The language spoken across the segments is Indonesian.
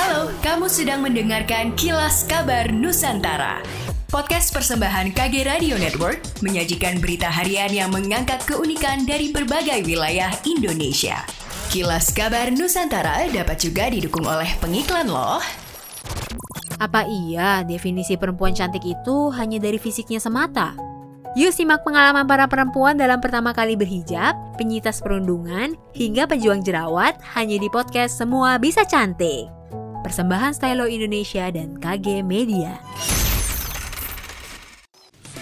Halo, kamu sedang mendengarkan Kilas Kabar Nusantara. Podcast persembahan KG Radio Network menyajikan berita harian yang mengangkat keunikan dari berbagai wilayah Indonesia. Kilas Kabar Nusantara dapat juga didukung oleh pengiklan loh. Apa iya definisi perempuan cantik itu hanya dari fisiknya semata? Yuk simak pengalaman para perempuan dalam pertama kali berhijab, penyitas perundungan, hingga pejuang jerawat hanya di podcast Semua Bisa Cantik. Persembahan Stylo Indonesia dan KG Media.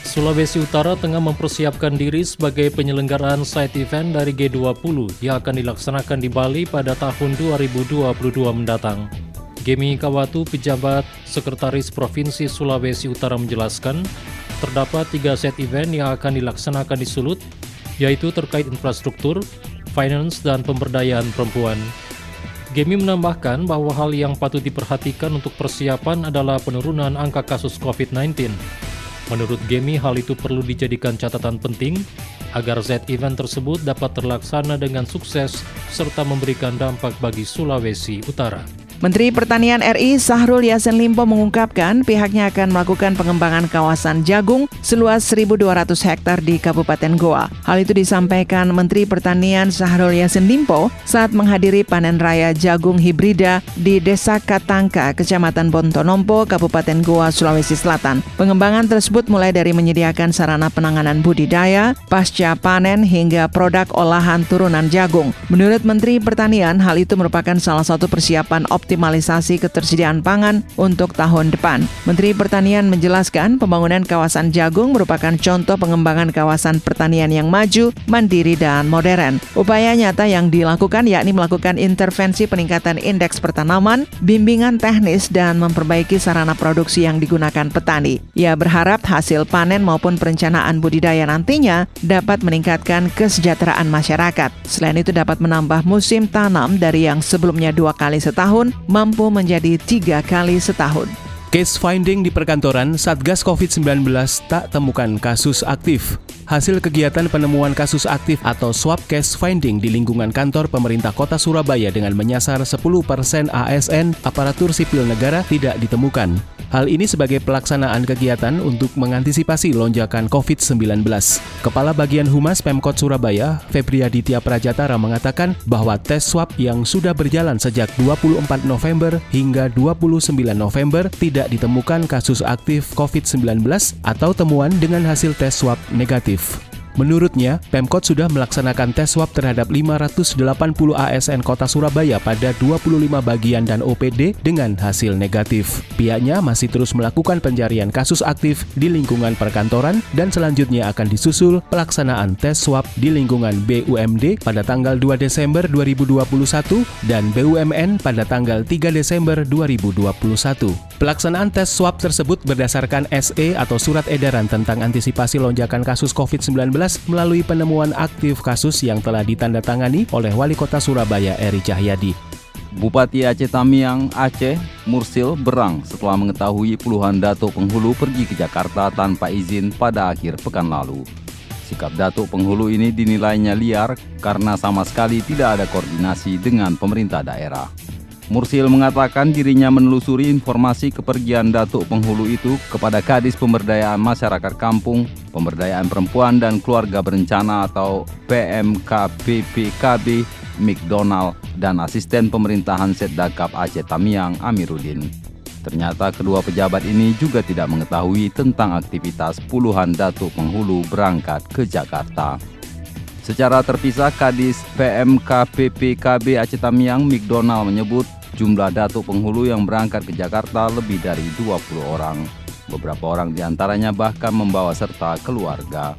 Sulawesi Utara tengah mempersiapkan diri sebagai penyelenggaraan side event dari G20 yang akan dilaksanakan di Bali pada tahun 2022 mendatang. Gemi Kawatu, pejabat Sekretaris Provinsi Sulawesi Utara menjelaskan, terdapat tiga set event yang akan dilaksanakan di Sulut, yaitu terkait infrastruktur, finance, dan pemberdayaan perempuan. Gemi menambahkan bahwa hal yang patut diperhatikan untuk persiapan adalah penurunan angka kasus COVID-19. Menurut Gemi, hal itu perlu dijadikan catatan penting agar Z event tersebut dapat terlaksana dengan sukses serta memberikan dampak bagi Sulawesi Utara. Menteri Pertanian RI Sahrul Yassin Limpo mengungkapkan pihaknya akan melakukan pengembangan kawasan jagung seluas 1.200 hektar di Kabupaten Goa. Hal itu disampaikan Menteri Pertanian Sahrul Yassin Limpo saat menghadiri panen raya jagung hibrida di Desa Katangka, Kecamatan Bontonompo, Kabupaten Goa, Sulawesi Selatan. Pengembangan tersebut mulai dari menyediakan sarana penanganan budidaya, pasca panen hingga produk olahan turunan jagung. Menurut Menteri Pertanian, hal itu merupakan salah satu persiapan optimal optimalisasi ketersediaan pangan untuk tahun depan. Menteri Pertanian menjelaskan pembangunan kawasan jagung merupakan contoh pengembangan kawasan pertanian yang maju, mandiri, dan modern. Upaya nyata yang dilakukan yakni melakukan intervensi peningkatan indeks pertanaman, bimbingan teknis, dan memperbaiki sarana produksi yang digunakan petani. Ia berharap hasil panen maupun perencanaan budidaya nantinya dapat meningkatkan kesejahteraan masyarakat. Selain itu dapat menambah musim tanam dari yang sebelumnya dua kali setahun mampu menjadi tiga kali setahun. Case finding di perkantoran Satgas COVID-19 tak temukan kasus aktif. Hasil kegiatan penemuan kasus aktif atau swab case finding di lingkungan kantor pemerintah kota Surabaya dengan menyasar 10% ASN aparatur sipil negara tidak ditemukan. Hal ini sebagai pelaksanaan kegiatan untuk mengantisipasi lonjakan COVID-19. Kepala Bagian Humas Pemkot Surabaya, Febriaditya Prajatara mengatakan bahwa tes swab yang sudah berjalan sejak 24 November hingga 29 November tidak ditemukan kasus aktif COVID-19 atau temuan dengan hasil tes swab negatif. life. Menurutnya, Pemkot sudah melaksanakan tes swab terhadap 580 ASN Kota Surabaya pada 25 bagian dan OPD dengan hasil negatif. Pihaknya masih terus melakukan pencarian kasus aktif di lingkungan perkantoran dan selanjutnya akan disusul pelaksanaan tes swab di lingkungan BUMD pada tanggal 2 Desember 2021 dan BUMN pada tanggal 3 Desember 2021. Pelaksanaan tes swab tersebut berdasarkan SE atau Surat Edaran tentang Antisipasi Lonjakan Kasus COVID-19 melalui penemuan aktif kasus yang telah ditandatangani oleh Wali Kota Surabaya Eri Cahyadi. Bupati Aceh Tamiang Aceh Mursil berang setelah mengetahui puluhan datuk penghulu pergi ke Jakarta tanpa izin pada akhir pekan lalu. Sikap datuk penghulu ini dinilainya liar karena sama sekali tidak ada koordinasi dengan pemerintah daerah. Mursil mengatakan dirinya menelusuri informasi kepergian Datuk Penghulu itu kepada Kadis Pemberdayaan Masyarakat Kampung, Pemberdayaan Perempuan dan Keluarga Berencana atau PMKPPKB McDonald dan Asisten Pemerintahan Setdakap Aceh Tamiang Amiruddin. Ternyata kedua pejabat ini juga tidak mengetahui tentang aktivitas puluhan Datuk Penghulu berangkat ke Jakarta. Secara terpisah, Kadis PMKPPKB Aceh Tamiang McDonald menyebut Jumlah datuk penghulu yang berangkat ke Jakarta lebih dari 20 orang. Beberapa orang di antaranya bahkan membawa serta keluarga.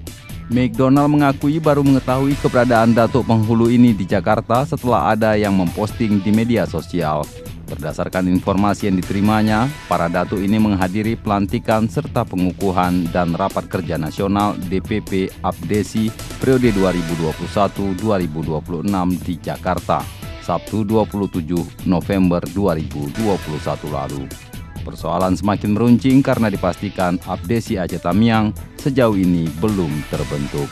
McDonald mengakui baru mengetahui keberadaan datuk penghulu ini di Jakarta setelah ada yang memposting di media sosial. Berdasarkan informasi yang diterimanya, para datuk ini menghadiri pelantikan serta pengukuhan dan rapat kerja nasional DPP Abdesi periode 2021-2026 di Jakarta. Sabtu 27 November 2021 lalu. Persoalan semakin meruncing karena dipastikan abdesi Aceh Tamiang sejauh ini belum terbentuk.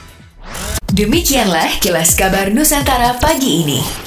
Demikianlah kilas kabar Nusantara pagi ini.